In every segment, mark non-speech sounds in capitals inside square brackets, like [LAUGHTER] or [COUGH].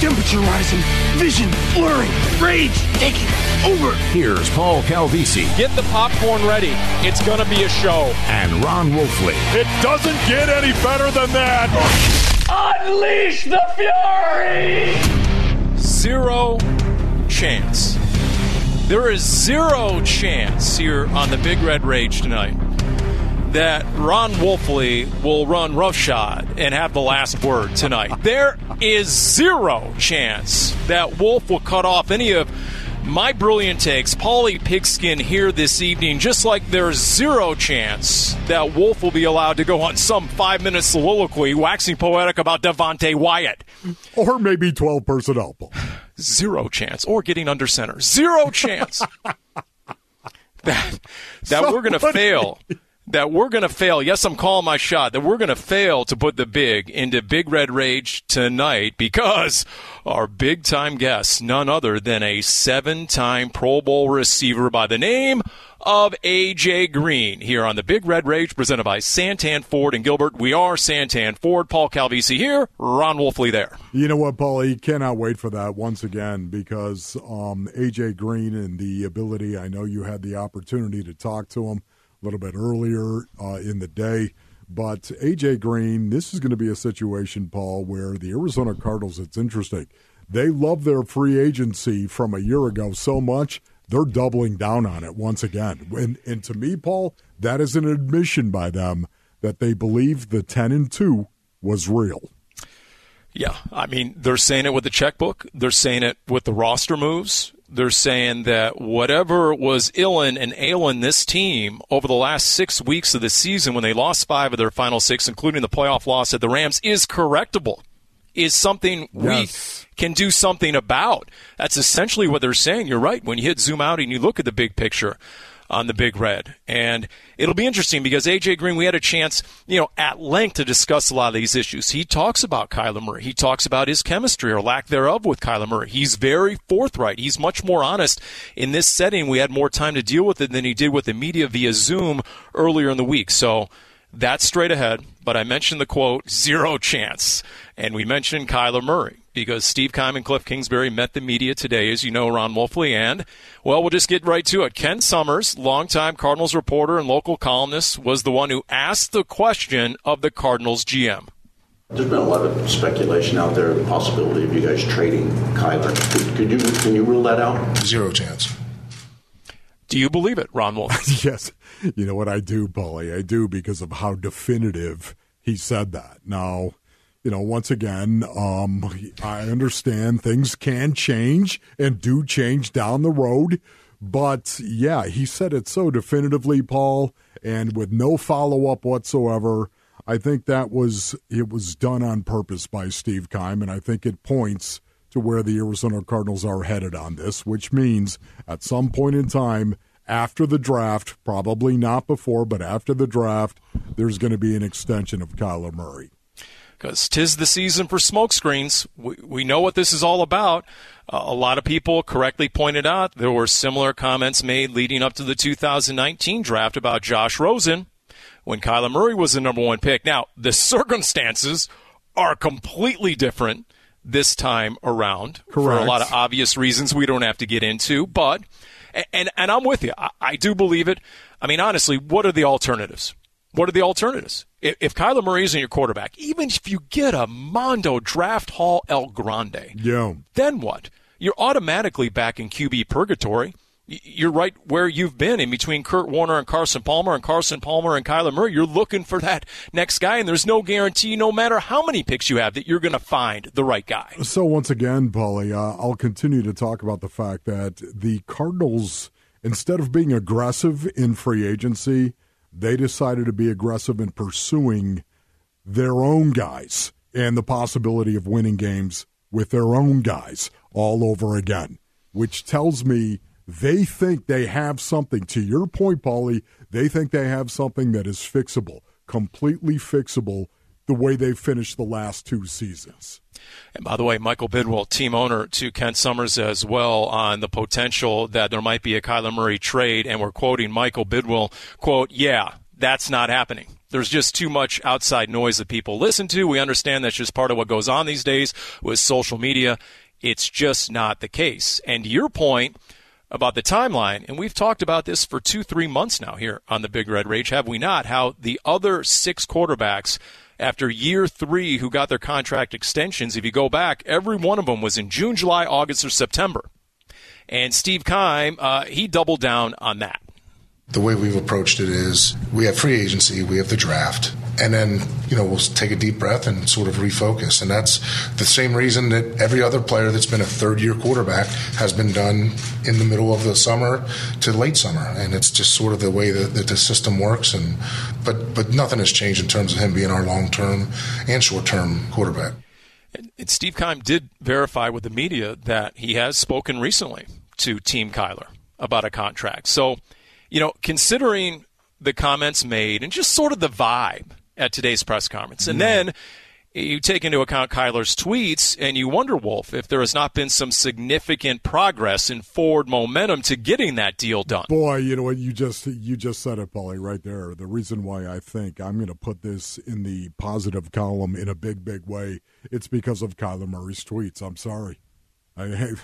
Temperature rising, vision blurring, rage taking over. Here's Paul Calvisi Get the popcorn ready. It's going to be a show. and Ron Wolfley. It doesn't get any better than that. Unleash the fury! Zero chance. There is zero chance here on the Big Red Rage tonight that Ron Wolfley will run roughshod and have the last word tonight. [LAUGHS] There is zero chance that Wolf will cut off any of my brilliant takes, Paulie Pigskin here this evening, just like there's zero chance that Wolf will be allowed to go on some five minute soliloquy waxing poetic about Devonte Wyatt. Or maybe 12 personnel. Zero chance. Or getting under center. Zero chance [LAUGHS] that, that we're going to fail. [LAUGHS] That we're going to fail. Yes, I'm calling my shot. That we're going to fail to put the big into Big Red Rage tonight because our big time guest, none other than a seven time Pro Bowl receiver by the name of AJ Green here on the Big Red Rage presented by Santan Ford and Gilbert. We are Santan Ford. Paul Calvisi here. Ron Wolfley there. You know what, Paul? You cannot wait for that once again because um, AJ Green and the ability. I know you had the opportunity to talk to him little bit earlier uh, in the day, but AJ Green. This is going to be a situation, Paul, where the Arizona Cardinals. It's interesting. They love their free agency from a year ago so much. They're doubling down on it once again. And, and to me, Paul, that is an admission by them that they believe the 10 and 2 was real. Yeah, I mean, they're saying it with the checkbook. They're saying it with the roster moves. They're saying that whatever was illin and ailing this team over the last six weeks of the season when they lost five of their final six, including the playoff loss at the Rams, is correctable. Is something Yes. we can do something about. That's essentially what they're saying. You're right. When you hit zoom out and you look at the big picture on the big red. And it'll be interesting because AJ Green, we had a chance, you know, at length to discuss a lot of these issues. He talks about Kyler Murray. He talks about his chemistry or lack thereof with Kyler Murray. He's very forthright. He's much more honest. In this setting, we had more time to deal with it than he did with the media via Zoom earlier in the week. So that's straight ahead. But I mentioned the quote, zero chance. And we mentioned Kyler Murray because Steve Keim and Cliff Kingsbury met the media today, as you know, Ron Wolfley. And, well, we'll just get right to it. Ken Somers, longtime Cardinals reporter and local columnist, was the one who asked the question of the Cardinals GM. There's been a lot of speculation out there, the possibility of you guys trading Kyler. Could, could you can you rule that out? Zero chance. Do you believe it, Ron Wolf? [LAUGHS] Yes. You know what I do, Paulie? I do because of how definitive he said that. Now, you know, once again, um, I understand things can change and do change down the road. But yeah, he said it so definitively, Paul, and with no follow up whatsoever. I think that was it was done on purpose by Steve Keim, and I think it points to where the Arizona Cardinals are headed on this, which means at some point in time after the draft, probably not before, but after the draft, there's going to be an extension of Kyler Murray. Because tis the season for smokescreens. We, we know what this is all about. Uh, a lot of people correctly pointed out there were similar comments made leading up to the 2019 draft about Josh Rosen when Kyler Murray was the number one pick. Now, the [LAUGHS] circumstances are completely different this time around for a lot of obvious reasons we don't have to get into, but and and I'm with you. I, I do believe it. I mean, honestly, what are the alternatives? What are the alternatives? If, if Kyler Murray isn't your quarterback, even if you get a Mondo Draft Hall El Grande, Yeah. then what? You're automatically back in QB purgatory. you're right where you've been in between Kurt Warner and Carson Palmer and Carson Palmer and Kyler Murray. You're looking for that next guy, and there's no guarantee, no matter how many picks you have, that you're going to find the right guy. So, once again, Paulie, uh, I'll continue to talk about the fact that the Cardinals, instead of being aggressive in free agency, they decided to be aggressive in pursuing their own guys and the possibility of winning games with their own guys all over again, which tells me they think they have something. To your point, Paulie, they think they have something that is fixable, completely fixable, the way they finished the last two seasons. And by the way, Michael Bidwill, team owner to Kent Somers as well, on the potential that there might be a Kyler Murray trade. And we're quoting Michael Bidwill, quote, yeah, that's not happening. There's just too much outside noise that people listen to. We understand that's just part of what goes on these days with social media. It's just not the case. And to your point, about the timeline, and we've talked about this for two, three months now here on the Big Red Rage, have we not? How the other six quarterbacks after year three who got their contract extensions, if you go back, every one of them was in June, July, August, or September. And Steve Keim, uh, he doubled down on that. The way we've approached it is we have free agency, we have the draft, and then you know we'll take a deep breath and sort of refocus. And that's the same reason that every other player that's been a third year quarterback has been done in the middle of the summer to late summer. And it's just sort of the way that, that the system works. And but but nothing has changed in terms of him being our long term and short term quarterback. And Steve Keim did verify with the media that he has spoken recently to Team Kyler about a contract. So you know, considering the comments made and just sort of the vibe at today's press conference, and then you take into account Kyler's tweets, and you wonder, Wolf, if there has not been some significant progress in forward momentum to getting that deal done. Boy, you know what you just you just said it, Paulie, right there. The reason why I think I'm going to put this in the positive column in a big, big way, it's because of Kyler Murray's tweets. I'm sorry. I,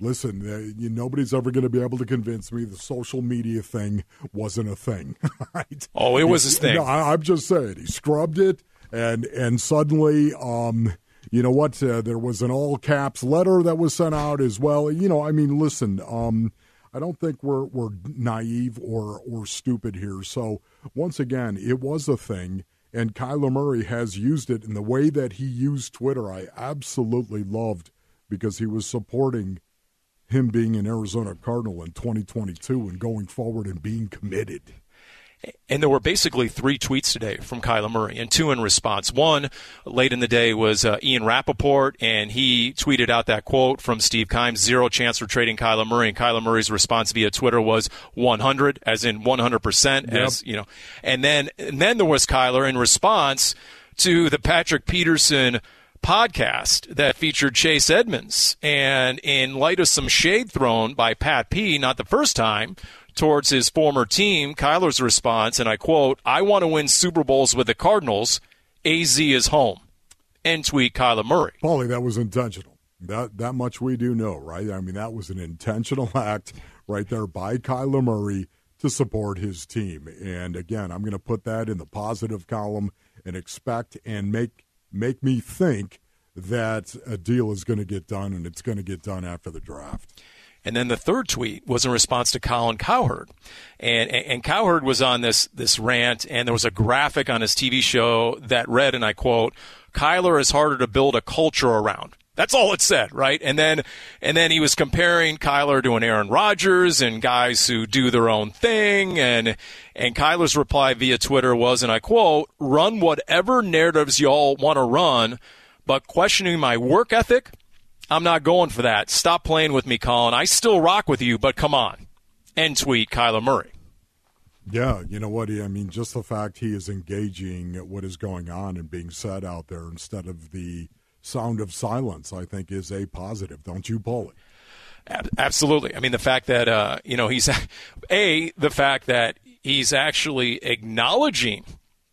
listen, uh, you, nobody's ever going to be able to convince me the social media thing wasn't a thing. [LAUGHS] Right? Oh, it was a thing. No, I, am just saying he scrubbed it, and and suddenly, um, you know what? Uh, there was an all caps letter that was sent out as well. You know, I mean, listen, um, I don't think we're we're naive or or stupid here. So once again, it was a thing. And Kyler Murray has used it in the way that he used Twitter. I absolutely loved because he was supporting him being an Arizona Cardinal in 2022 and going forward and being committed. And there were basically three tweets today from Kyler Murray, and two in response. One late in the day was uh, Ian Rapoport, and he tweeted out that quote from Steve Keim's "Zero chance for trading Kyler Murray." And Kyler Murray's response via Twitter was 100, as in 100 percent, as you know. And then, and then there was Kyler in response to the Patrick Peterson podcast that featured Chase Edmonds. And in light of some shade thrown by Pat P, not the first time, towards his former team, Kyler's response, and I quote, I want to win Super Bowls with the Cardinals. AZ is home. End tweet Kyler Murray. Paulie, that was intentional. That that much we do know, right? I mean, that was an intentional [LAUGHS] act right there by Kyler Murray to support his team. And again, I'm going to put that in the positive column and expect and make make me think that a deal is going to get done and it's going to get done after the draft. And then the third tweet was in response to Colin Cowherd. And, and, and, Cowherd was on this, this rant, and there was a graphic on his TV show that read, and I quote, Kyler is harder to build a culture around. That's all it said, right? And then, and then he was comparing Kyler to an Aaron Rodgers and guys who do their own thing. And, and Kyler's reply via Twitter was, and I quote, run whatever narratives y'all want to run, but questioning my work ethic, I'm not going for that. Stop playing with me, Colin. I still rock with you, but come on. End tweet, Kyler Murray. Yeah, you know what? I mean, just the fact he is engaging what is going on and being said out there instead of the sound of silence, I think, is a positive. Don't you, Paulie? Absolutely. I mean, the fact that uh, you know he's [LAUGHS] a the fact that he's actually acknowledging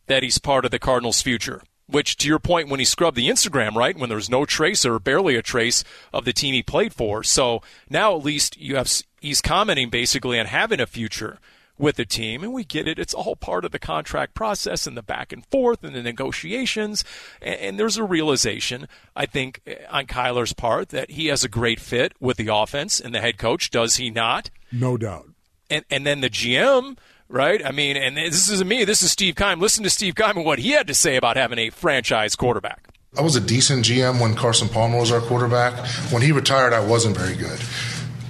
that he's part of the Cardinals' future. Which, to your point, when he scrubbed the Instagram, right, when there's no trace or barely a trace of the team he played for, so now at least you have he's commenting basically on having a future with the team. And we get it. It's all part of the contract process and the back and forth and the negotiations. And, and, there's a realization, I think, eh, on Kyler's part that he has a great fit with the offense and the head coach. Does he not? No doubt. And and then the GM, right? I mean, and this isn't me. This is Steve Keim. Listen to Steve Keim and what he had to say about having a franchise quarterback. I was a decent GM when Carson Palmer was our quarterback. When he retired, I wasn't very good.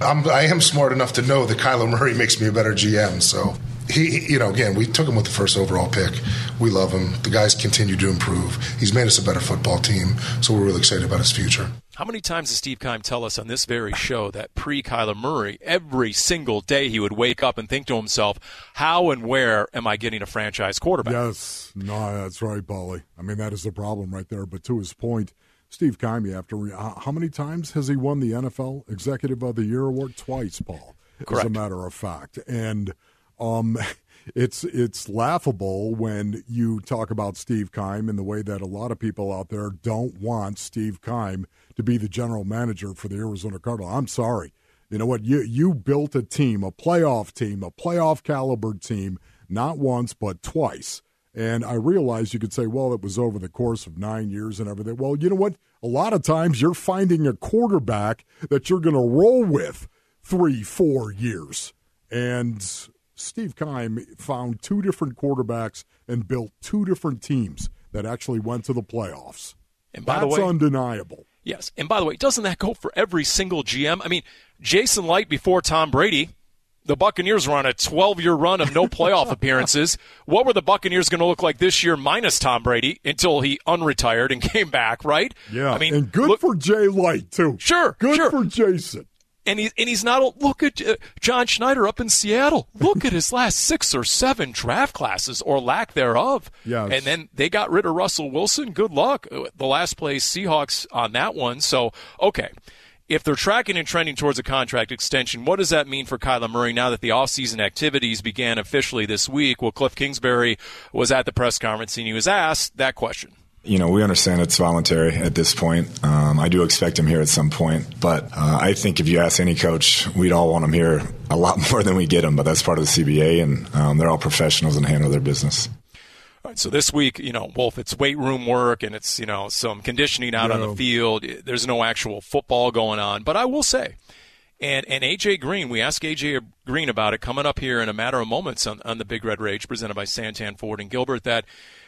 I'm, I am smart enough to know that Kyler Murray makes me a better GM. So he, you know, again, we took him with the first overall pick. We love him. The guy's continue to improve. He's made us a better football team. So we're really excited about his future. How many times does Steve Keim tell us on this very show that pre Kyler Murray, every single day he would wake up and think to himself, how and where am I getting a franchise quarterback? Yes. No, that's right, Bolly. I mean, that is the problem right there. But to his point, Steve Keim, after how many times has he won the NFL Executive of the Year award? Twice, Paul. Correct. As a matter of fact, and um, [LAUGHS] it's it's laughable when you talk about Steve Keim in the way that a lot of people out there don't want Steve Keim to be the general manager for the Arizona Cardinals. I'm sorry. You know what? You you built a team, a playoff team, a playoff caliber team, not once but twice. And I realize you could say, well, it was over the course of nine years and everything. Well, you know what? A lot of times you're finding a quarterback that you're going to roll with three, four years. And Steve Keim found two different quarterbacks and built two different teams that actually went to the playoffs. And by That's the way, undeniable. Yes. And by the way, doesn't that go for every single GM? I mean, Jason Licht before Tom Brady, the Buccaneers were on a 12 year run of no [LAUGHS] playoff appearances. What were the Buccaneers going to look like this year minus Tom Brady until he unretired and [LAUGHS] came back, right? Yeah. I mean, and good look, for Jay Licht, too. Sure. Good sure. for Jason. And, he, and he's not. Look at uh, John Schneider up in Seattle. Look at his last six or seven draft classes or lack thereof. Yes. And then they got rid of Russell Wilson. Good luck. Uh, The last place Seahawks on that one. So, okay. If they're tracking and trending towards a contract extension, what does that mean for Kyler Murray now that the offseason activities began officially this week? Well, Cliff Kingsbury was at the press conference and he was asked that question you know, we understand it's voluntary at this point. Um, I do expect him here at some point, but uh, I think if you ask any coach, we'd all want him here a lot [LAUGHS] more than we get him. But that's part of the CBA, and um, they're all professionals and handle their business. Right, so this week, you know, Wolf, it's weight room work and it's you know some conditioning out on the field. There's no actual football going on, but I will say. And and AJ Green, we asked AJ Green about it coming up here in a matter of moments on, on the Big Red Rage presented by Santan Ford and Gilbert that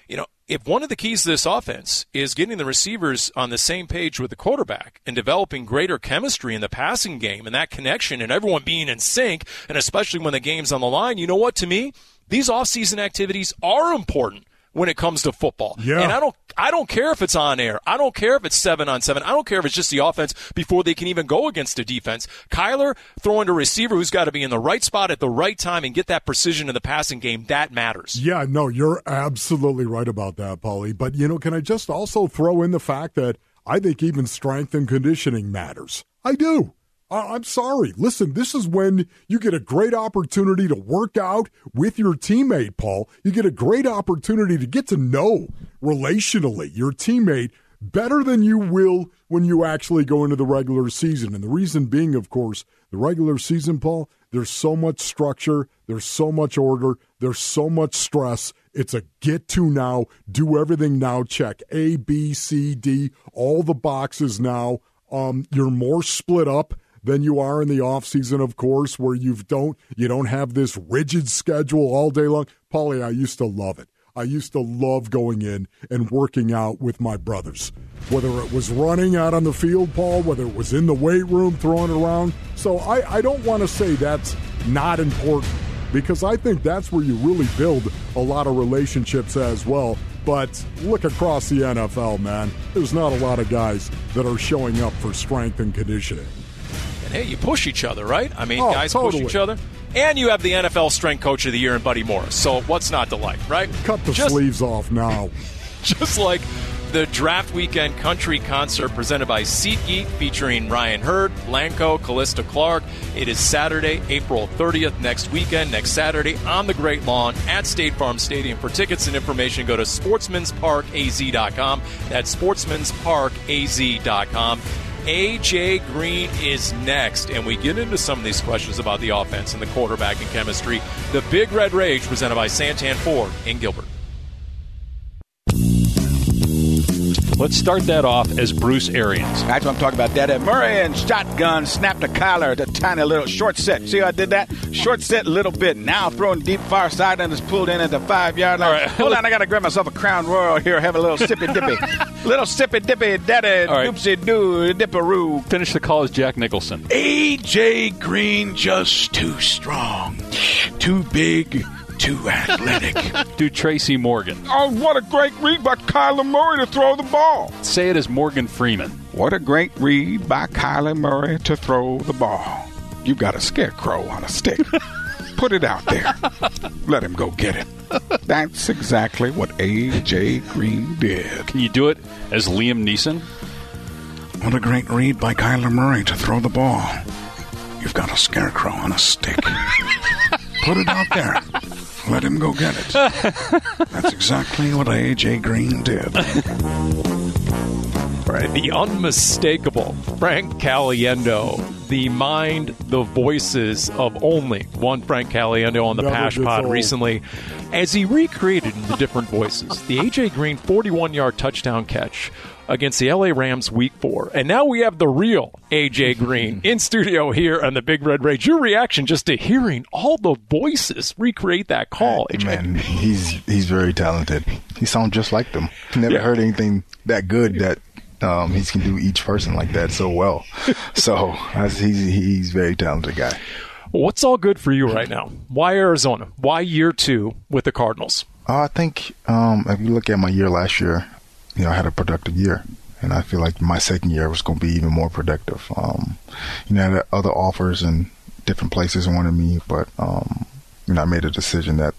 you know, if one of the keys to this offense is getting the receivers on the same page with the quarterback and developing greater chemistry in the passing game and that connection and everyone being in sync, and especially when the game's on the line, you know what, to me, these offseason activities are important when it comes to football. Yeah. And I don't I don't care if it's on air. I don't care if it's seven on seven. I don't care if it's just the offense before they can even go against the defense. Kyler throwing to a receiver who's got to be in the right spot at the right time and get that precision in the passing game, that matters. Yeah, no, you're absolutely right about that, Paulie. But, you know, can I just also throw in the fact that I think even strength and conditioning matters? I do. I'm sorry. Listen, this is when you get a great opportunity to work out with your teammate, Paul. You get a great opportunity to get to know relationally your teammate better than you will when you actually go into the regular season. And the reason being, of course, the regular season, Paul, there's so much structure, there's so much order, there's so much stress. It's a get to now, do everything now, check A, B, C, D, all the boxes now. Um, you're more split up than you are in the off season, of course, where you don't you don't have this rigid schedule all day long. Paulie, I used to love it. I used to love going in and working out with my brothers. Whether it was running out on the field, Paul, whether it was in the weight room throwing around. So I, I don't want to say that's not important because I think that's where you really build a lot of relationships as well. But look across the NFL, man. There's not a lot of guys that are showing up for strength and conditioning. And hey, you push each other, right? I mean, Oh, guys totally. push each other. And you have the NFL Strength Coach of the Year in Buddy Morris. So what's not to like, right? Cut the Just- sleeves off now. [LAUGHS] just like the Draft Weekend Country Concert presented by SeatGeek featuring Ryan Hurd, Blanco, Callista Clark. It is Saturday, April 30th, next weekend, next Saturday on the Great Lawn at State Farm Stadium. For tickets and information, go to sportsmansparkaz.com. That's sportsmansparkaz.com. AJ Green is next, and we get into some of these questions about the offense and the quarterback and chemistry. The Big Red Rage presented by Santan Ford in Gilbert. Let's start that off as Bruce Arians. That's what I'm talking about. That at Murray and shotgun snapped the collar, the tiny little short set. See how I did that? Short set little bit. Now throwing deep far side and it's pulled in at the five yard line. Right. Hold on, I gotta grab myself a Crown Royal here. Have a little sippy dippy, [LAUGHS] little sippy dippy, daddy, right. doopsie doo, dipperoo. Finish the call is Jack Nicholson. AJ Green just too strong, too big too athletic. Do [LAUGHS] Tracy Morgan. Oh, what a great read by Kyler Murray to throw the ball. Say it as Morgan Freeman. What a great read by Kyler Murray to throw the ball. You've got a scarecrow on a stick. [LAUGHS] Put it out there. Let him go get it. That's exactly what A.J. Green did. Can you do it as Liam Neeson? What a great read by Kyler Murray to throw the ball. You've got a scarecrow on a stick. [LAUGHS] Put it out there. Let him go get it. That's exactly what A.J. Green did. Right, the unmistakable Frank Caliendo, the mind, the voices of only one Frank Caliendo on the Never Pash Pod recently, as he recreated in the different voices the A.J. Green 41 yard touchdown catch against the LA Rams week four. And now we have the real AJ Green [LAUGHS] in studio here on the Big Red Rage. Your reaction just to hearing all the voices recreate that call, AJ. Man, he's he's very talented. He sounds just like them. Never yeah. heard anything that good that um, he can do each person like that so well. [LAUGHS] so he's he's very talented guy. What's all good for you right now? Why Arizona? Why year two with the Cardinals? Uh, I think um, if you look at my year last year, you know, I had a productive year. And I feel like my second year was going to be even more productive. Um, you know, I had other offers and different places wanted me, but, um, you know, I made a decision that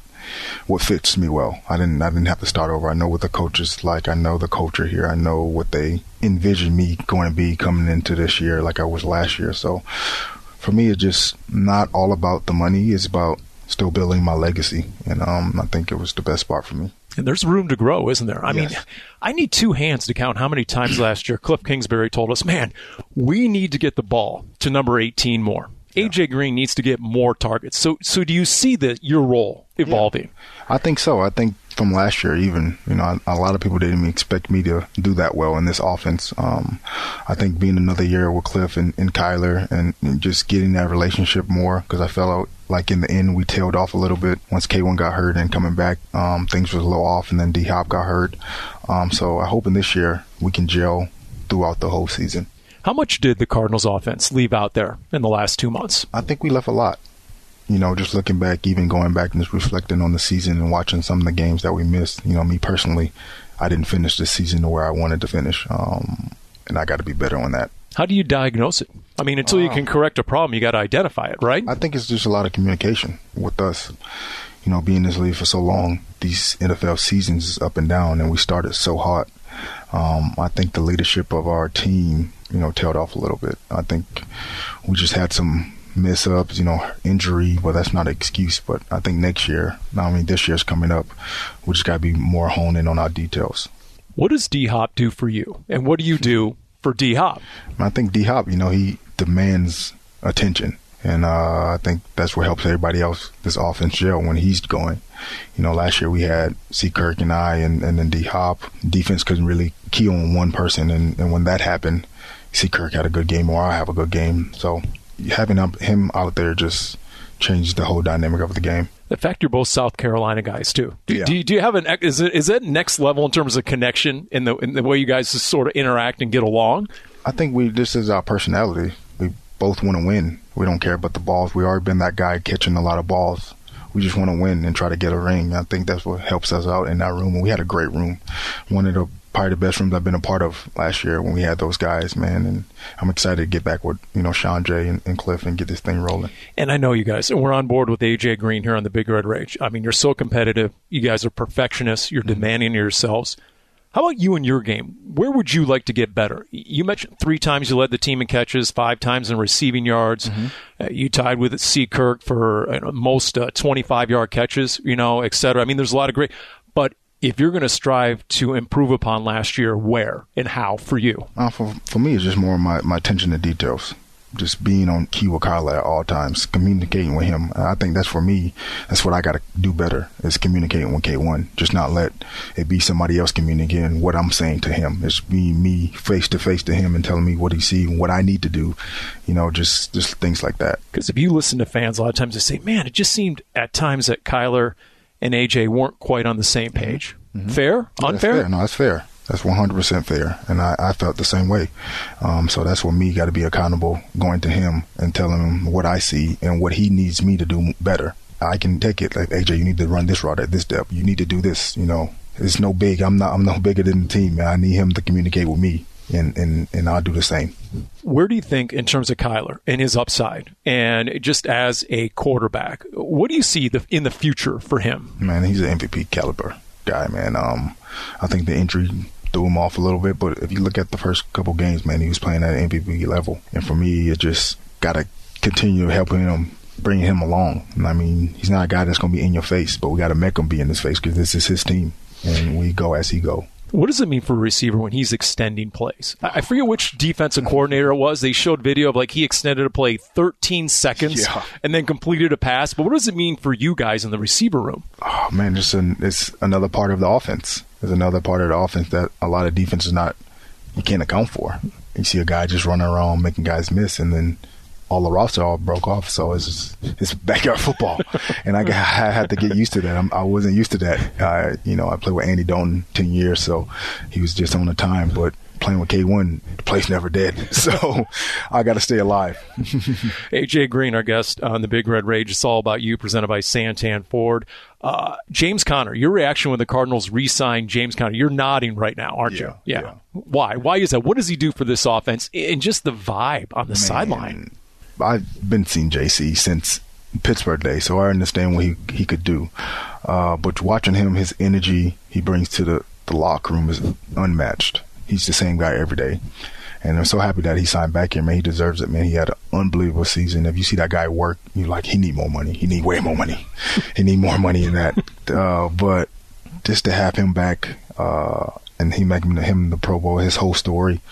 what fits me well. I didn't, I didn't have to start over. I know what the coach is like. I know the culture here. I know what they envision me going to be coming into this year like I was last year. So for me, it's just not all about the money. It's about still building my legacy. And, um, I think it was the best spot for me. And there's room to grow, isn't there? I yes. mean, I need two hands to count how many times last year Cliff Kingsbury told us, man, we need to get the ball to number 18 more. Yeah. AJ Green needs to get more targets. So, so do you see that your role evolving? Yeah. I think so. I think from last year, even you know, a, lot of people didn't expect me to do that well in this offense. Um, I think being another year with Cliff and, and Kyler and, and just getting that relationship more because I felt like in the end we tailed off a little bit once K1 got hurt and coming back, um, things was a little off, and then D Hop got hurt. Um, so I hope in this year we can gel throughout the whole season. How much did the Cardinals offense leave out there in the last two months? I think we left a lot. You know, just looking back, even going back and just reflecting on the season and watching some of the games that we missed. You know, me personally, I didn't finish the season to where I wanted to finish, um, and I got to be better on that. How do you diagnose it? I mean, until you can correct a problem, you got to identify it, right? I think it's just a lot of communication with us. You know, being in this league for so long, these NFL seasons is up and down, and we started so hot. Um, I think the leadership of our team, you know, tailed off a little bit. I think we just had some mess ups, you know, injury. Well, that's not an excuse, but I think next year, I mean, this year's coming up, we just got to be more honed in on our details. What does D Hop do for you, and what do you do for D Hop? I think D Hop, you know, he demands attention. And uh, I think that's what helps everybody else, this offense gel when he's going. You know, last year we had C. Kirk and I and, and then D Hop. Defense couldn't really key on one person. And, and when that happened, C. Kirk had a good game or I have a good game. So having him out there just changed the whole dynamic of the game. The fact you're both South Carolina guys too. Do, yeah. do, you, do you have an is it is that next level in terms of connection in the in the way you guys just sort of interact and get along? I think we this is our personality both want to win. We don't care about the balls. We already been that guy catching a lot of balls. We just want to win and try to get a ring. I think that's what helps us out in that room. And we had a great room. One of the probably the best rooms I've been a part of last year when we had those guys, man. And I'm excited to get back with, you know, Sean Jay and, and, Cliff and get this thing rolling. And I know you guys, and we're on board with AJ Green here on the Big Red Rage. I mean, you're so competitive. You guys are perfectionists. You're demanding yourselves. How about you in your game? Where would you like to get better? You mentioned three times you led the team in catches, five times in receiving yards. Mm-hmm. Uh, you tied with C. Kirk for uh, most uh, 25 yard catches, you know, et cetera. I mean, there's a lot of great, but if you're going to strive to improve upon last year, where and how for you? Uh, for, for me, it's just more my, my attention to details. Just being on key with Kyler at all times, communicating with him. I think that's for me. That's what I got to do better is communicating with K1. Just not let it be somebody else communicating what I'm saying to him. It's being me face to face to him and telling me what he see, what I need to do. You know, just just things like that. Because if you listen to fans, a lot of times they say, "Man, it just seemed at times that Kyler and AJ weren't quite on the same page." Mm-hmm. Fair, yeah, unfair? Fair. No, that's fair. That's 100% fair. And I, I felt the same way. Um, so that's what me got to be accountable going to him and telling him what I see and what he needs me to do better. I can take it like, AJ, you need to run this route at this depth. You need to do this, you know. It's no big. I'm not, I'm no bigger than the team, man. I need him to communicate with me and, and, and I'll do the same. Where do you think, in terms of Kyler and his upside, and just as a quarterback, what do you see the, in the future for him? Man, he's an MVP caliber guy, man. Um, I think the injury threw him off a little bit. But if you look at the first couple games, man, he was playing at MVP level. And for me, it just got to continue helping him, bringing him along. And I mean, he's not a guy that's going to be in your face, but we got to make him be in his face because this is his team. And we go as he go. What does it mean for a receiver when he's extending plays? I forget which defensive coordinator it was. They showed video of like he extended a play 13 seconds yeah. and then completed a pass. But what does it mean for you guys in the receiver room? Oh man, it's an, it's another part of the offense. It's another part of the offense that a lot of defenses not you can't account for. You see a guy just running around making guys miss, and then all the roster all broke off. So it's just, it's backyard [LAUGHS] football, and I, I had to get used to that. I'm, I was not used to that. I, you know, I played with Andy Dalton ten years, so he was just on the time. But playing with K1, the place never dead. [LAUGHS] So I got to stay alive. [LAUGHS] AJ Green, our guest on the Big Red Rage. It's all about you, presented by Santan Ford. Uh, James Conner, your reaction when the Cardinals re-signed James Conner? You're nodding right now, aren't yeah, you? Yeah. yeah. Why? Why is that? What does he do for this offense and just the vibe on the Man, sideline? I've been seeing JC since Pittsburgh day, so I understand what he he could do. Uh, but watching him, his energy he brings to the the locker room is unmatched. He's the same guy every day. And I'm so happy that he signed back here, man. He deserves it, man. He had an unbelievable season. If you see that guy work, you're like, he need more money. He need way more money. [LAUGHS] he need more money than that. Uh, but just to have him back, uh, and he making him the Pro Bowl, his whole story.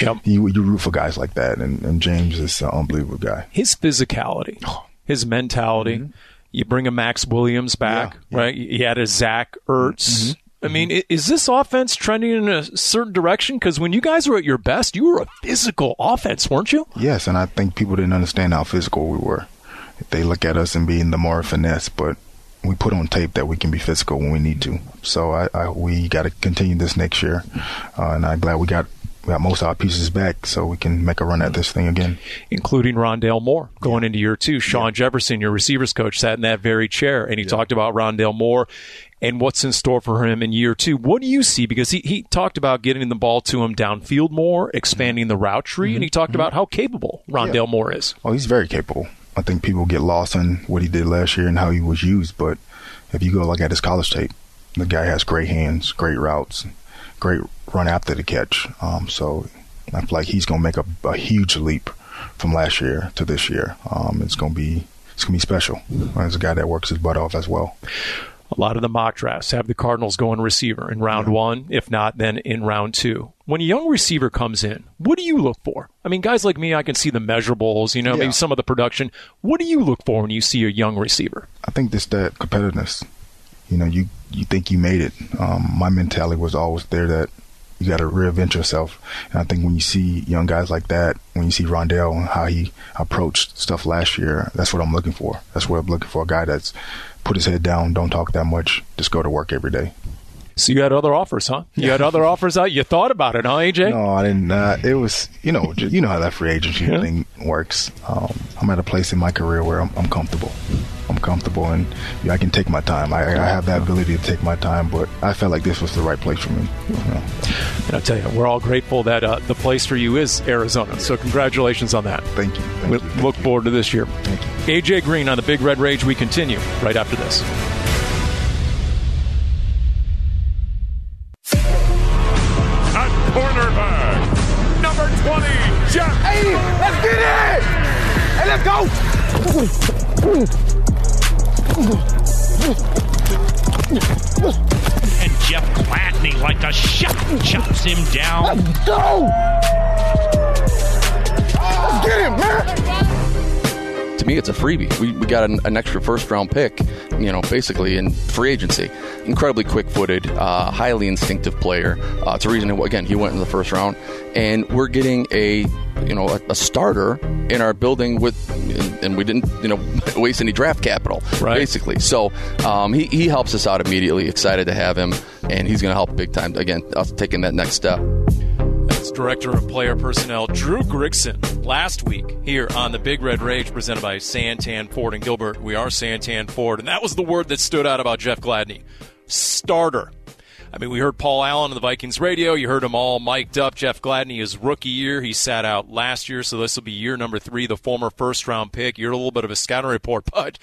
Yep. You, you root for guys like that, and, and James is an unbelievable guy. His physicality, his mentality. Mm-hmm. You bring a Maxx Williams back, yeah, yeah. right? You had a Zach Ertz. Mm-hmm. I mean, is this offense trending in a certain direction? Because when you guys were at your best, you were a physical offense, weren't you? Yes, and I think people didn't understand how physical we were. They look at us and being the more finesse, but we put on tape that we can be physical when we need to. So I, I we got to continue this next year, uh, and I'm glad we got we got most of our pieces back so we can make a run at this thing again. Including Rondale Moore going yeah. into year two. Sean yeah. Jefferson, your receivers coach, sat in that very chair and he yeah. talked about Rondale Moore and what's in store for him in year two. What do you see? Because he, he talked about getting the ball to him downfield more, expanding the route tree, mm-hmm. and he talked mm-hmm. about how capable Rondale yeah. Moore is. Oh, he's very capable. I think people get lost in what he did last year and how he was used, but if you go look at his college tape, the guy has great hands, great routes, great run after the catch. Um, so I feel like he's going to make a, a, huge leap from last year to this year. Um, it's going to be it's going to be special. As a guy that works his butt off as well. A lot of the mock drafts have the Cardinals going receiver in round yeah. one. If not, then in round two. When a young receiver comes in, what do you look for? I mean, guys like me, I can see the measurables, you know, yeah. maybe some of the production. What do you look for when you see a young receiver? I think just that competitiveness. You know, you you think you made it. Um, my mentality was always there that you got to reinvent yourself. And I think when you see young guys like that, when you see Rondale and how he approached stuff last year, that's what I'm looking for. That's what I'm looking for. A guy that's put his head down, don't talk that much, just go to work every day. So you had other offers, huh? You had other offers out. You thought about it, huh, AJ? No, I didn't. Uh, it was, you know, just, you know how that free agency yeah. thing works. Um, I'm at a place in my career where I'm, I'm comfortable. I'm comfortable, and yeah, I can take my time. I, I, have that ability to take my time, but I felt like this was the right place for me. You know? And I'll tell you, we're all grateful that uh, the place for you is Arizona. So congratulations on that. Thank you. Thank we you. look forward to this year. Thank you. AJ Green on the Big Red Rage. We continue right after this. Jeff. Hey, let's get it! Hey, let's go! And Jeff Gladney, like a shot, chops him down. Let's go! Let's get him, man. Me, it's a freebie. We, we got an, an extra first round pick, you know, basically in free agency. Incredibly quick footed, uh, highly instinctive player. Uh, it's a reason, again, he went in the first round. And we're getting a, you know, a, a starter in our building with, and we didn't, you know, [LAUGHS] waste any draft capital, Right. basically. So um, he, he helps us out immediately. Excited to have him, and he's going to help big time. Again, us taking that next step. Director of Player Personnel Dru Grigson last week here on the Big Red Rage presented by Santan Ford and Gilbert. We are Santan Ford, and that was the word that stood out about Jeff Gladney. Starter. I mean, we heard Paul Allen on the Vikings radio. You heard him all mic'd up. Jeff Gladney, his rookie year, he sat out last year, so this will be year number three, the former first round pick. You're a little bit of a scouting report, [LAUGHS] but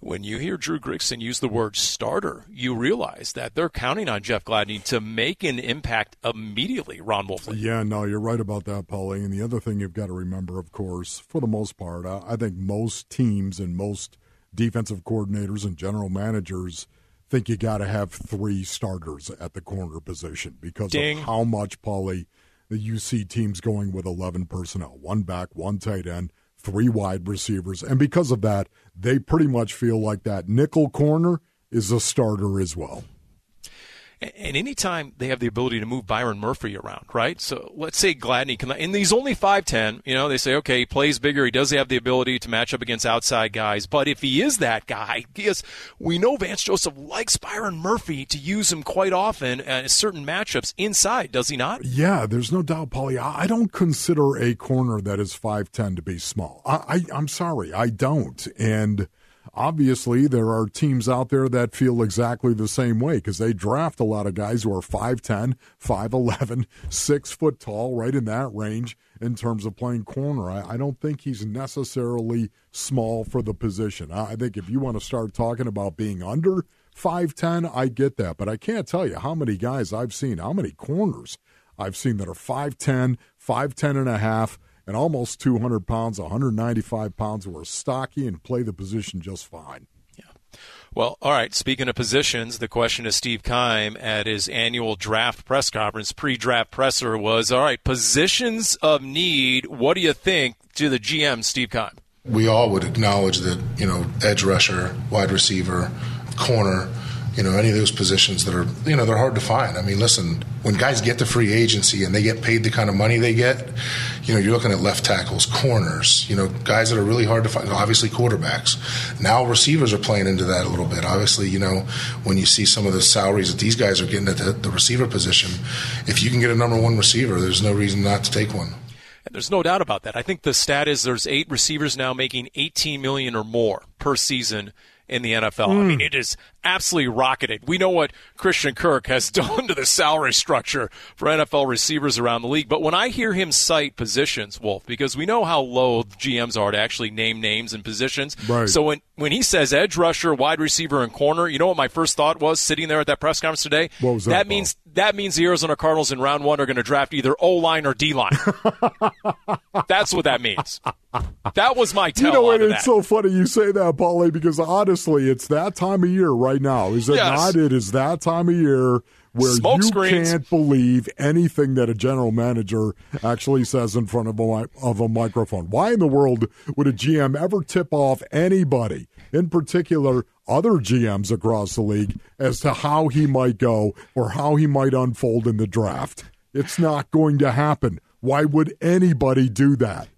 when you hear Dru Grigson use the word starter, you realize that they're counting on Jeff Gladney to make an impact immediately, Ron Wolfley. Yeah, no, you're right about that, Paulie. And the other thing you've got to remember, of course, for the most part, I think most teams and most defensive coordinators and general managers think you got to have three starters at the corner position because Ding. of how much, Paulie, you see teams going with 11 personnel one back, one tight end, three wide receivers. And because of that, they pretty much feel like that nickel corner is a starter as well. And anytime they have the ability to move Byron Murphy around, right? So let's say Gladney can, and he's only 5'10, you know, they say, okay, he plays bigger. He does have the ability to match up against outside guys. But if he is that guy, [LAUGHS] because we know Vance Joseph likes Byron Murphy to use him quite often at certain matchups inside, does he not? Yeah, there's no doubt, Paulie. I I don't consider a corner that is 5'10 to be small. I, I, I'm sorry, I don't. And obviously, there are teams out there that feel exactly the same way because they draft a lot of guys who are 5'10, 5'11, 6 foot tall, right in that range in terms of playing corner. I, I don't think he's necessarily small for the position. I, I think if you want to start talking about being under 5'10, I get that. But I can't tell you how many guys I've seen, how many corners I've seen that are 5'10, 5'10 and a half, and almost 200 pounds, 195 pounds, who are stocky and play the position just fine. Yeah. Well, all right. Speaking of positions, the question to Steve Keim at his annual draft press conference, pre-draft presser, was, all right, positions of need. What do you think to the GM, Steve Keim? we all would acknowledge that you know edge rusher, wide receiver, corner, you know any of those positions that are you know they're hard to find. I mean, listen, when guys get to free agency and they get paid the kind of money they get, you know you're looking at left tackles, corners, you know guys that are really hard to find. Obviously quarterbacks. Now receivers are playing into that a little bit. Obviously, you know when you see some of the salaries that these guys are getting at the, the receiver position, if you can get a number one receiver, there's no reason not to take one. There's no doubt about that. I think the stat is there's eight receivers now making 18 million or more per season in the NFL. I mean, hmm. it is absolutely rocketed. We know what Christian Kirk has [LAUGHS] done to the salary structure for NFL receivers around the league. But when I hear him cite positions, Wolf, because we know how low GMs are to actually name names and positions. Right. So when, when he says edge rusher, wide receiver, and corner, you know what my first thought was sitting there at that press conference today? What was that, Paul? means that means the Arizona Cardinals in round one are going to draft either O line or D line. [LAUGHS] That's what that means. That was my tell You know what? on It's that. so funny you say that, Paulie, eh, because honestly, it's that time of year right now. Is it Yes. not? It is that time of year where Smoke you screens. can't believe anything that a general manager actually says in front of a, of a microphone. Why in the world would a GM ever tip off anybody, in particular other GMs across the league, as to how he might go or how he might unfold in the draft? It's not going to happen. Why would anybody do that?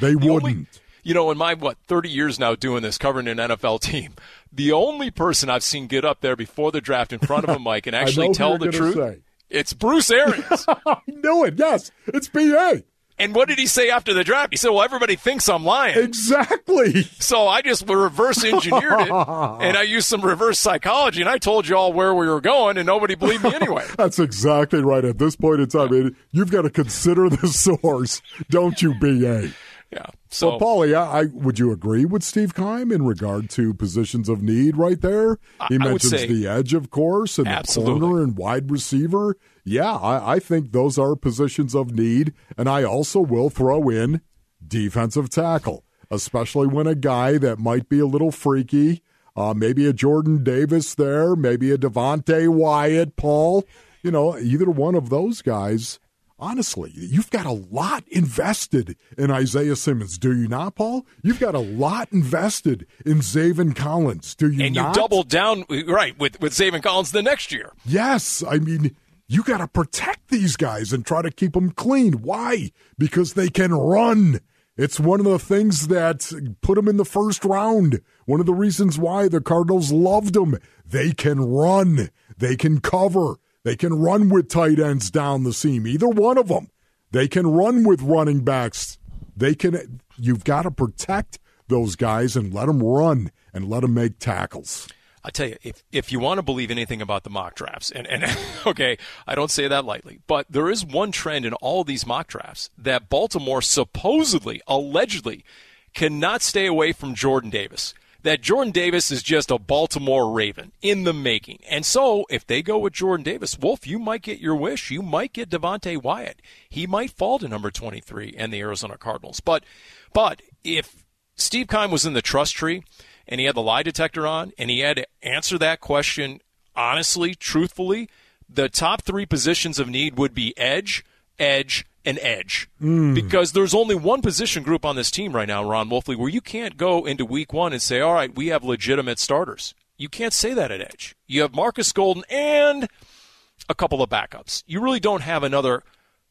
They The wouldn't. only- you know, in my what thirty years now doing this, covering an NFL team, the only person I've seen get up there before the draft in front of a [LAUGHS] mic and actually tell the truth, say. it's Bruce Arians. [LAUGHS] I knew it. Yes, it's BA. and what did he say after the draft? He said, "Well, everybody thinks I'm lying." Exactly. So I just reverse engineered it, [LAUGHS] and I used some reverse psychology, and I told you all where we were going, and nobody believed me anyway. That's exactly right. At this point in time, it- you've got to consider the source, don't you, BA? Yeah. So well, Paulie, I, I would you agree with Steve Keim in regard to positions of need right there? He I mentions say- the edge, of course, and Absolutely. the corner and wide receiver. Yeah, I, I think those are positions of need, and I also will throw in defensive tackle, especially when a guy that might be a little freaky, uh, maybe a Jordan Davis there, maybe a Devonte Wyatt, Paul. You know, either one of those guys. Honestly, you've got a lot invested in Isaiah Simmons, do you not, Paul? You've got a lot invested in Zaven Collins, do you and not? you doubled down, right, with, with Zaven Collins the next year. Yes. I mean, you got to protect these guys and try to keep them clean. Why? Because they can run. It's one of the things that put them in the first round. One of the reasons why the Cardinals loved them. They can run. They can cover. They can run with tight ends down the seam. Either one of them. They can run with running backs. They can. You've got to protect those guys and let them run and let them make tackles. I tell you, if if you want to believe anything about the mock drafts, and, and [LAUGHS] okay, I don't say that lightly, but there is one trend in all these mock drafts that Baltimore supposedly, allegedly, cannot stay away from Jordan Davis. That Jordan Davis is just a Baltimore Raven in the making. And so, if they go with Jordan Davis, Wolf, you might get your wish. You might get Devonte Wyatt. He might fall to number 23 and the Arizona Cardinals. But, but if Steve Keim was in the trust tree, and he had the lie detector on and he had to answer that question honestly, truthfully, the top three positions of need would be edge, edge, and edge. Mm. Because there's only one position group on this team right now, Ron Wolfley, where you can't go into week one and say, all right, we have legitimate starters. You can't say that at edge. You have Marcus Golden and a couple of backups. You really don't have another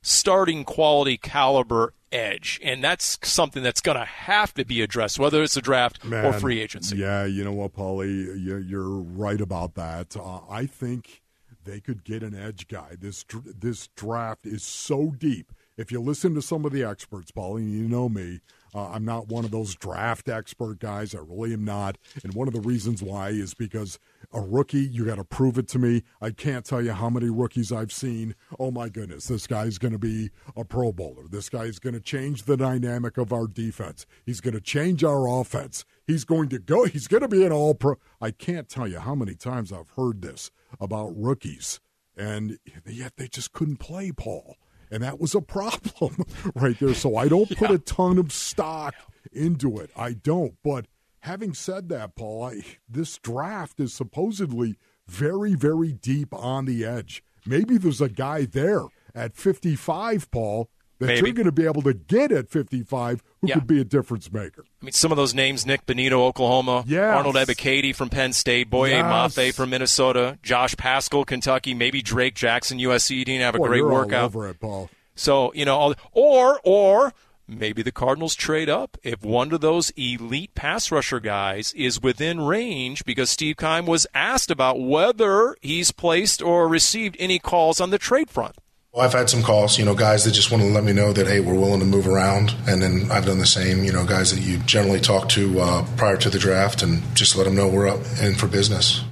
starting quality caliber edge. And that's something that's going to have to be addressed, whether it's a draft Man, or free agency. Yeah, you know what, Paulie, you're, you're right about that. Uh, I think they could get an edge guy. This this draft is so deep. If you listen to some of the experts, Paulie, you know me. Uh, I'm not one of those draft expert guys. I really am not. And one of the reasons why is because a rookie, you got to prove it to me. I can't tell you how many rookies I've seen. Oh my goodness, this guy's going to be a Pro Bowler. This guy's going to change the dynamic of our defense. He's going to change our offense. He's going to go. He's going to be an All Pro. I can't tell you how many times I've heard this about rookies, and yet they just couldn't play, Paul and that was a problem [LAUGHS] right there. So I don't put Yeah. a ton of stock into it. I don't. But having said that, Paul, I, this draft is supposedly very, very deep on the edge. Maybe there's a guy there at 55, Paul, that Maybe. you're going to be able to get at 55 who Yeah. could be a difference maker. I mean, some of those names: Nik Bonitto, Oklahoma; Yes. Arnold Ebiketie from Penn State; Boye Yes. Mafe from Minnesota; Josh Paschal, Kentucky; maybe Drake Jackson, USC. Didn't have a Boy, great workout. over it, Paul. So you know, all, or or maybe the Cardinals trade up if one of those elite pass rusher guys is within range because Steve Keim was asked about whether he's placed or received any calls on the trade front. Well, I've had some calls, you know, guys that just want to let me know that, hey, we're willing to move around. And then I've done the same, you know, guys that you generally talk to uh, prior to the draft and just let them know we're up in for business.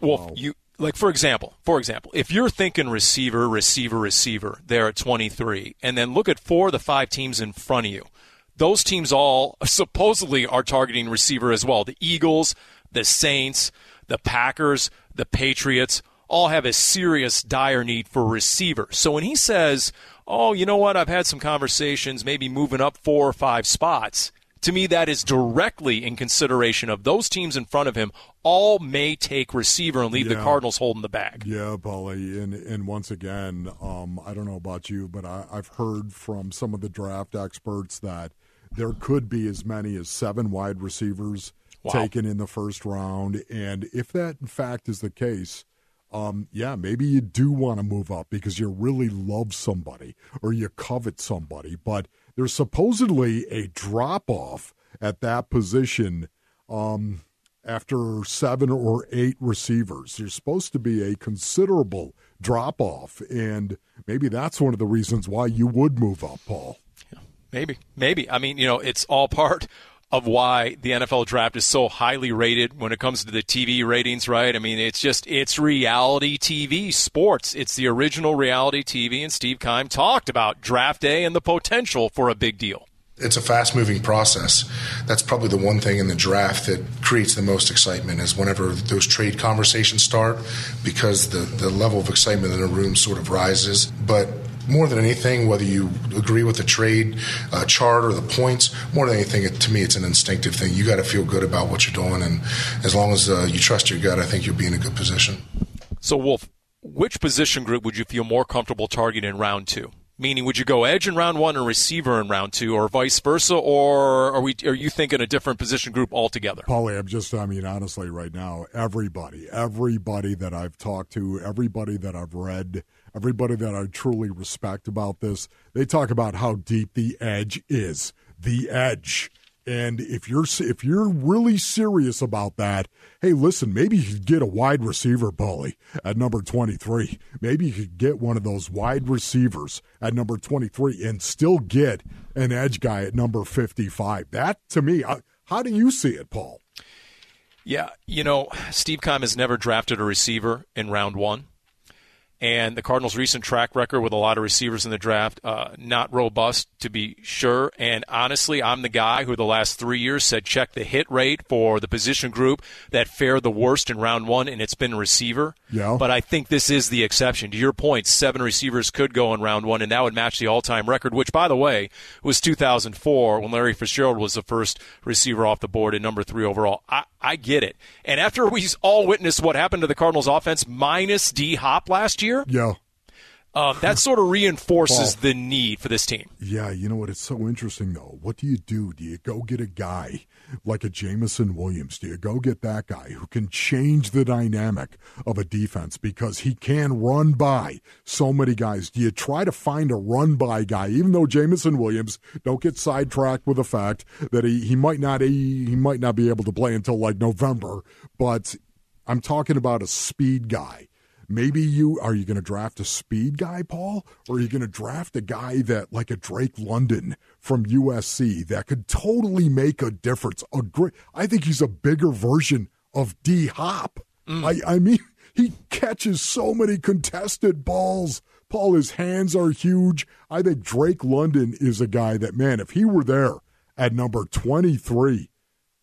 Well, you like for example, for example, if you're thinking receiver, receiver, receiver there at 23, and then look at four of the five teams in front of you. Those teams all [LAUGHS] supposedly are targeting receiver as well. The Eagles, the Saints, the Packers, the Patriots all have a serious dire need for receiver. So when he says, "Oh, you know what? I've had some conversations, maybe moving up four or five spots." To me, that is directly in consideration of those teams in front of him. All may take receiver and leave the Cardinals holding the bag. Yeah, Paulie, and and once again, um, I don't know about you, but I, I've heard from some of the draft experts that there could be as many as seven wide receivers Wow. taken in the first round, and if that in fact is the case, um, yeah, maybe you do want to move up because you really love somebody or you covet somebody, but there's supposedly a drop off at that position. Um, after seven or eight receivers. There's supposed to be a considerable drop off, and maybe that's one of the reasons why you would move up, Paul. Maybe, maybe. I mean, you know, it's all part of why the NFL draft is so highly rated when it comes to the TV ratings, right? I mean, it's just it's reality TV sports. It's the original reality TV, and Steve Keim talked about draft day and the potential for a big deal. It's a fast moving process. That's probably the one thing in the draft that creates the most excitement is whenever those trade conversations start because the, the level of excitement in the room sort of rises. But more than anything, whether you agree with the trade uh, chart or the points, more than anything, it, to me, it's an instinctive thing. You got to feel good about what you're doing, and as long as uh, you trust your gut, I think you'll be in a good position. So, Wolf, which position group would you feel more comfortable targeting in round two? Meaning, would you go edge in round one and receiver in round two, or vice versa, or are we? Are you thinking a different position group altogether? Paulie, I'm just, I mean, honestly, right now, everybody, everybody that I've talked to, everybody that I've read, everybody that I truly respect about this, they talk about how deep the edge is. The edge. And if you're if you're really serious about that, hey, listen, maybe you could get a wide receiver, Bully, at number 23. Maybe you could get one of those wide receivers at number 23 and still get an edge guy at number 55. That, to me, how do you see it, Paul? Yeah, you know, Steve Keim has never drafted a receiver in round one and the Cardinals' recent track record with a lot of receivers in the draft, uh, not robust to be sure. And honestly, I'm the guy who the last three years said check the hit rate for the position group that fared the worst in round one, and it's been receiver. Yeah. But I think this is the exception. To your point, seven receivers could go in round one, and that would match the all-time record, which, by the way, was 2004 when Larry Fitzgerald was the first receiver off the board at number three overall. I, I get it. And after we all witnessed what happened to the Cardinals offense minus D Hop last year, yeah. Um, that sort of reinforces the need for this team. Yeah, you know what? It's so interesting, though. What do you do? Do you go get a guy like a Jameson Williams? Do you go get that guy who can change the dynamic of a defense because he can run by so many guys? Do you try to find a run by guy, even though Jameson Williams don't get sidetracked with the fact that he, he might not he, he might not be able to play until like November, but I'm talking about a speed guy maybe you are you going to draft a speed guy, Paul, or are you going to draft a guy that like a Drake London from USC that could totally make a difference? A great, I think he's a bigger version of D Hop. Mm. I, I mean, he catches so many contested balls. Paul, his hands are huge. I think Drake London is a guy that, man, if he were there at number 23,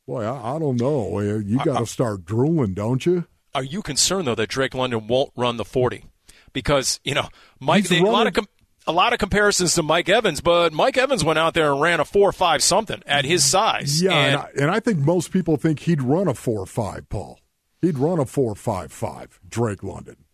boy, I, I don't know. You got to start drooling, don't you? Are you concerned though that Drake London won't run the 40? Because you know, Mike, they, a lot of com- a lot of comparisons to Mike Evans, but Mike Evans went out there and ran a four five something at his size. Yeah, and, and, I, and I think most people think he'd run a four five. Paul, he'd run a four five five. Drake London.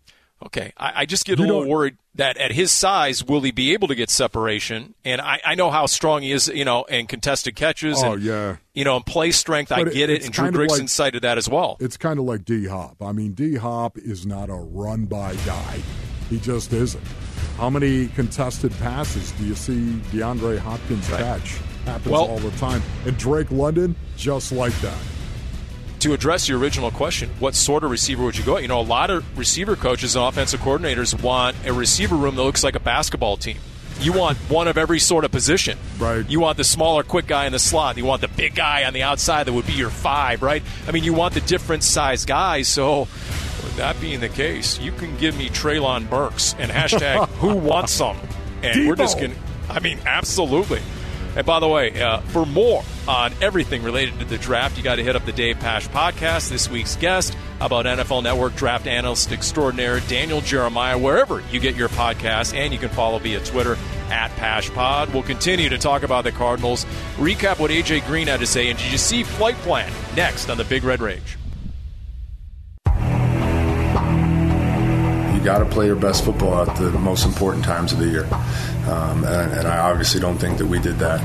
Okay, I, I just get a little worried that at his size, will he be able to get separation? And I, I know how strong he is, you know, and contested catches. Oh and, yeah, you know, and play strength. But I get it, and Dru Grigson like, cited that as well. It's kind of like D Hop. I mean, D Hop is not a run by guy. He just isn't. How many contested passes do you see DeAndre Hopkins right. catch? Happens well, all the time. And Drake London, just like that to address your original question, what sort of receiver would you go? At? You know, a lot of receiver coaches and offensive coordinators want a receiver room that looks like a basketball team. You want one of every sort of position. Right. You want the smaller, quick guy in the slot. You want the big guy on the outside that would be your five, right? I mean, you want the different size guys. So, with that being the case, you can give me Treylon Burks and hashtag [LAUGHS] who wants some. And Deebo. we're just going to, I mean, absolutely. And by the way, uh, for more on everything related to the draft, you got to hit up the Dave Pasch podcast. This week's guest about NFL Network draft analyst extraordinaire Daniel Jeremiah, wherever you get your podcast, and you can follow via Twitter at PaschPod. We'll continue to talk about the Cardinals, recap what AJ Green had to say, and did you see Flight Plan next on the Big Red Rage? Got to play your best football at the most important times of the year. Um, and, and, I obviously don't think that we did that.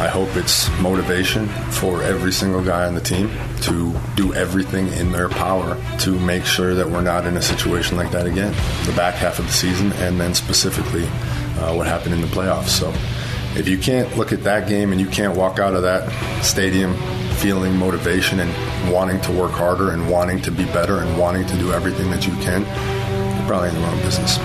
I hope it's motivation for every single guy on the team to do everything in their power to make sure that we're not in a situation like that again. The back half of the season, and then specifically uh, what happened in the playoffs. So if you can't look at that game and you can't walk out of that stadium feeling motivation and wanting to work harder and wanting to be better and wanting to do everything that you can, probably in the wrong business.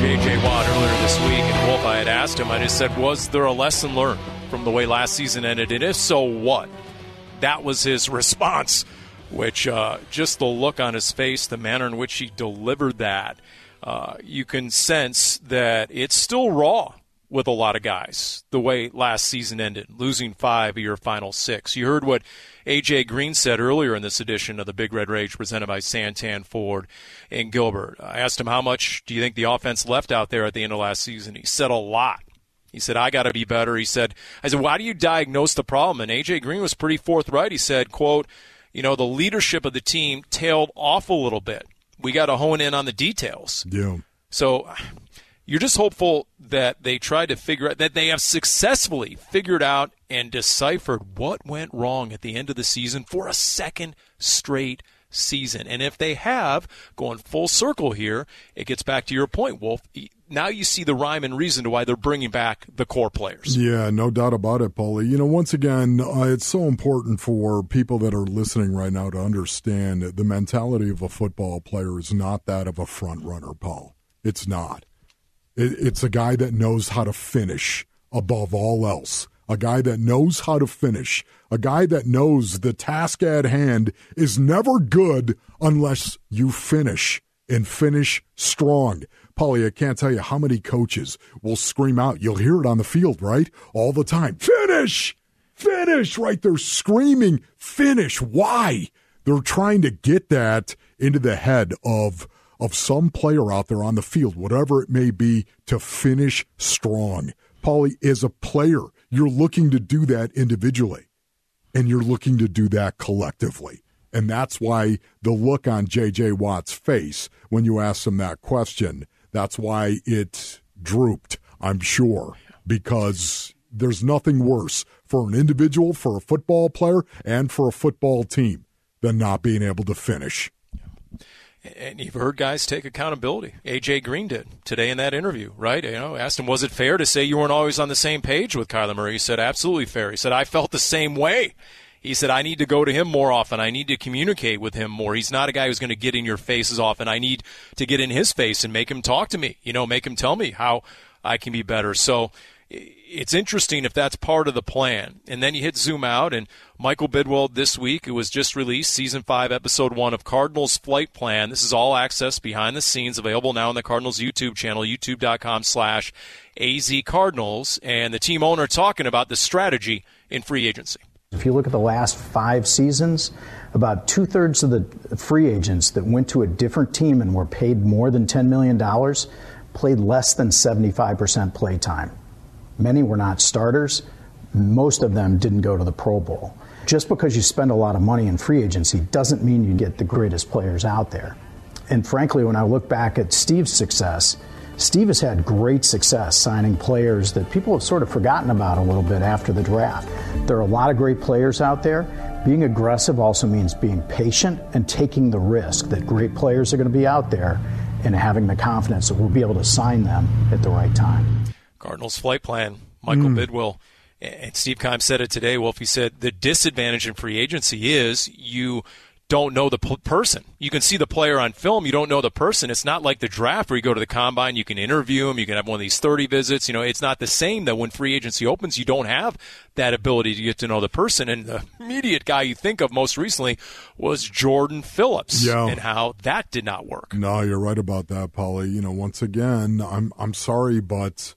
J.J. Watt earlier this week, and Wolf, I had asked him, I just said, was there a lesson learned from the way last season ended? And if so, what? That was his [LAUGHS] response, which uh, just the look on his face, the manner in which he delivered that, uh, you can sense that it's still raw with a lot of guys the way last season ended, losing five of your final six. You heard what A.J. Green said earlier in this edition of the Big Red Rage presented by Santan Ford and Gilbert. I asked him, How much do you think the offense left out there at the end of last season? He said, A lot. He said, I got to be better. He said, I said, Why do you diagnose the problem? And A.J. Green was pretty forthright. He said, quote, you know, the leadership of the team tailed off a little bit we got to hone in on the details. Yeah. So you're just hopeful that they tried to figure out that they have successfully figured out and deciphered what went wrong at the end of the season for a second straight season. And if they have, going full circle here, it gets back to your point, Wolf. Now you see the rhyme and reason to why they're bringing back the core players. Yeah, no doubt about it, Paulie. You know, once again, uh, it's so important for people that are listening right now to understand that the mentality of a football player is not that of a front runner, Paul. It's not. It, it's a guy that knows how to finish above all else. A guy that knows how to finish. A guy that knows the task at hand is never good unless you finish and finish strong. Paulie, I can't tell you how many coaches will scream out. You'll hear it on the field, right? All the time. Finish! Finish! Right? They're screaming, finish. Why? They're trying to get that into the head of of some player out there on the field, whatever it may be, to finish strong. Paulie, as a player, you're looking to do that individually, and you're looking to do that collectively. And that's why the look on J.J. Watt's face when you asked him that question, that's why it drooped, I'm sure, because there's nothing worse for an individual, for a football player, and for a football team than not being able to finish. And you've heard guys take accountability. AJ Green did today in that interview, right? You know, asked him, was it fair to say you weren't always on the same page with Kyler Murray? He said, absolutely fair. He said, I felt the same way. He said, I need to go to him more often. I need to communicate with him more. He's not a guy who's going to get in your face as often. I need to get in his face and make him talk to me, you know, make him tell me how I can be better. So it's interesting if that's part of the plan. And then you hit zoom out, and Michael Bidwill this week, it was just released, season five, episode one of Cardinals Flight Plan. This is all access behind the scenes, available now on the Cardinals YouTube channel, youtube.com slash AZ Cardinals. And the team owner talking about the strategy in free agency. If you look at the last five seasons, about two thirds of the free agents that went to a different team and were paid more than $10 million played less than 75% play time. Many were not starters. Most of them didn't go to the Pro Bowl. Just because you spend a lot of money in free agency doesn't mean you get the greatest players out there. And frankly, when I look back at Steve's success, Steve has had great success signing players that people have sort of forgotten about a little bit after the draft. There are a lot of great players out there. Being aggressive also means being patient and taking the risk that great players are going to be out there and having the confidence that we'll be able to sign them at the right time. Cardinals flight plan, Michael mm. Bidwill. And Steve Keim said it today. Wolf, he said the disadvantage in free agency is you don't know the p- person. You can see the player on film, you don't know the person. It's not like the draft where you go to the combine, you can interview him, you can have one of these 30 visits. You know, it's not the same that when free agency opens, you don't have that ability to get to know the person. And the immediate guy you think of most recently was Jordan Phillips yeah. and how that did not work. No, you're right about that, Paulie. You know, once again, I'm I'm sorry, but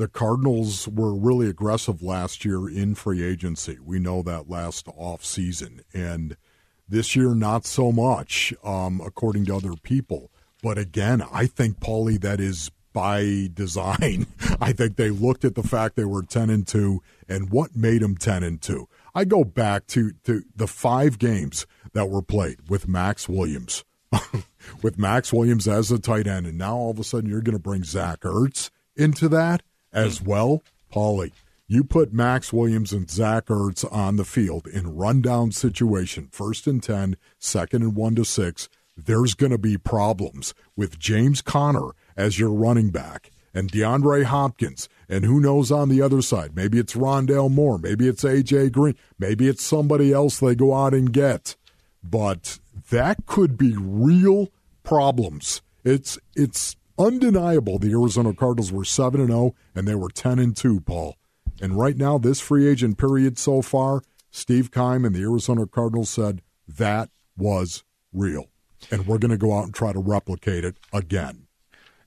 the Cardinals were really aggressive last year in free agency. We know that last off season and – this year, not so much, um, according to other people. But again, I think, Paulie, that is by [LAUGHS] design. I think they looked at the fact they were 10 and 2 and what made them 10 and 2. I go back to, to the five games that were played with Maxx Williams. [LAUGHS] with Maxx Williams as a tight end, and now all of a sudden you're going to bring Zach Ertz into that as hmm. well. Paulie, you put Maxx Williams and Zach Ertz on the field in rundown situation, first and 10, second and 1 to 6, there's going to be problems with James Conner as your running back and DeAndre Hopkins. And who knows on the other side? Maybe it's Rondale Moore. Maybe it's A.J. Green. Maybe it's somebody else they go out and get. But that could be real problems. It's it's undeniable the Arizona Cardinals were 7 and 0 and they were 10 and 2, Paul. And right now, this free agent period so far, Steve Keim and the Arizona Cardinals said that was real. And we're going to go out and try to replicate it again.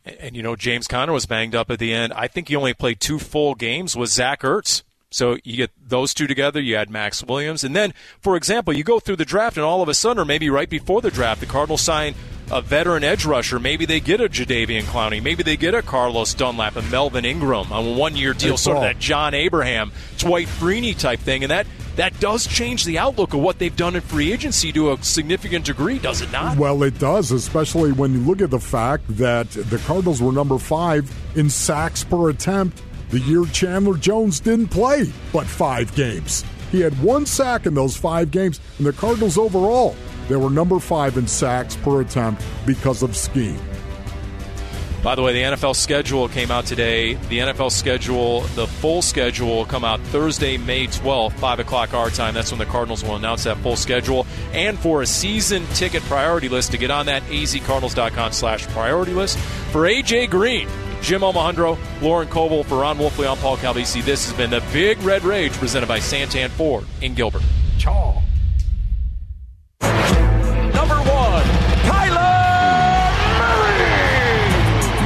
And, and, you know, James Conner was banged up at the end. I think he only played two full games with Zach Ertz. So you get those two together, you add Maxx Williams. And then, for example, you go through the draft, and all of a sudden, or maybe right before the draft, the Cardinals sign a veteran edge rusher. Maybe they get a Jadeveon Clowney. Maybe they get a Carlos Dunlap, a Melvin Ingram on a one year deal, sort of that John Abraham, Dwight Freeney type thing. And that that does change the outlook of what they've done in free agency to a significant degree, does it not? Well, it does, especially when you look at the fact that the Cardinals were number five in sacks per attempt the year Chandler Jones didn't play but five games. He had one sack in those five games, and the Cardinals overall, they were number five in sacks per attempt because of scheme. By the way, the NFL schedule came out today. The NFL schedule, the full schedule, will come out Thursday, May 12th, 5 o'clock our time. That's when the Cardinals will announce that full schedule. And for a season ticket priority list, to get on that, azcardinals.com slash priority list. For AJ Green, Jim Omahundro, Lauren Coble, for Ron Wolfley, I'm Paul Calvisi. This has been the Big Red Rage presented by Santan Ford in Gilbert. Chaw.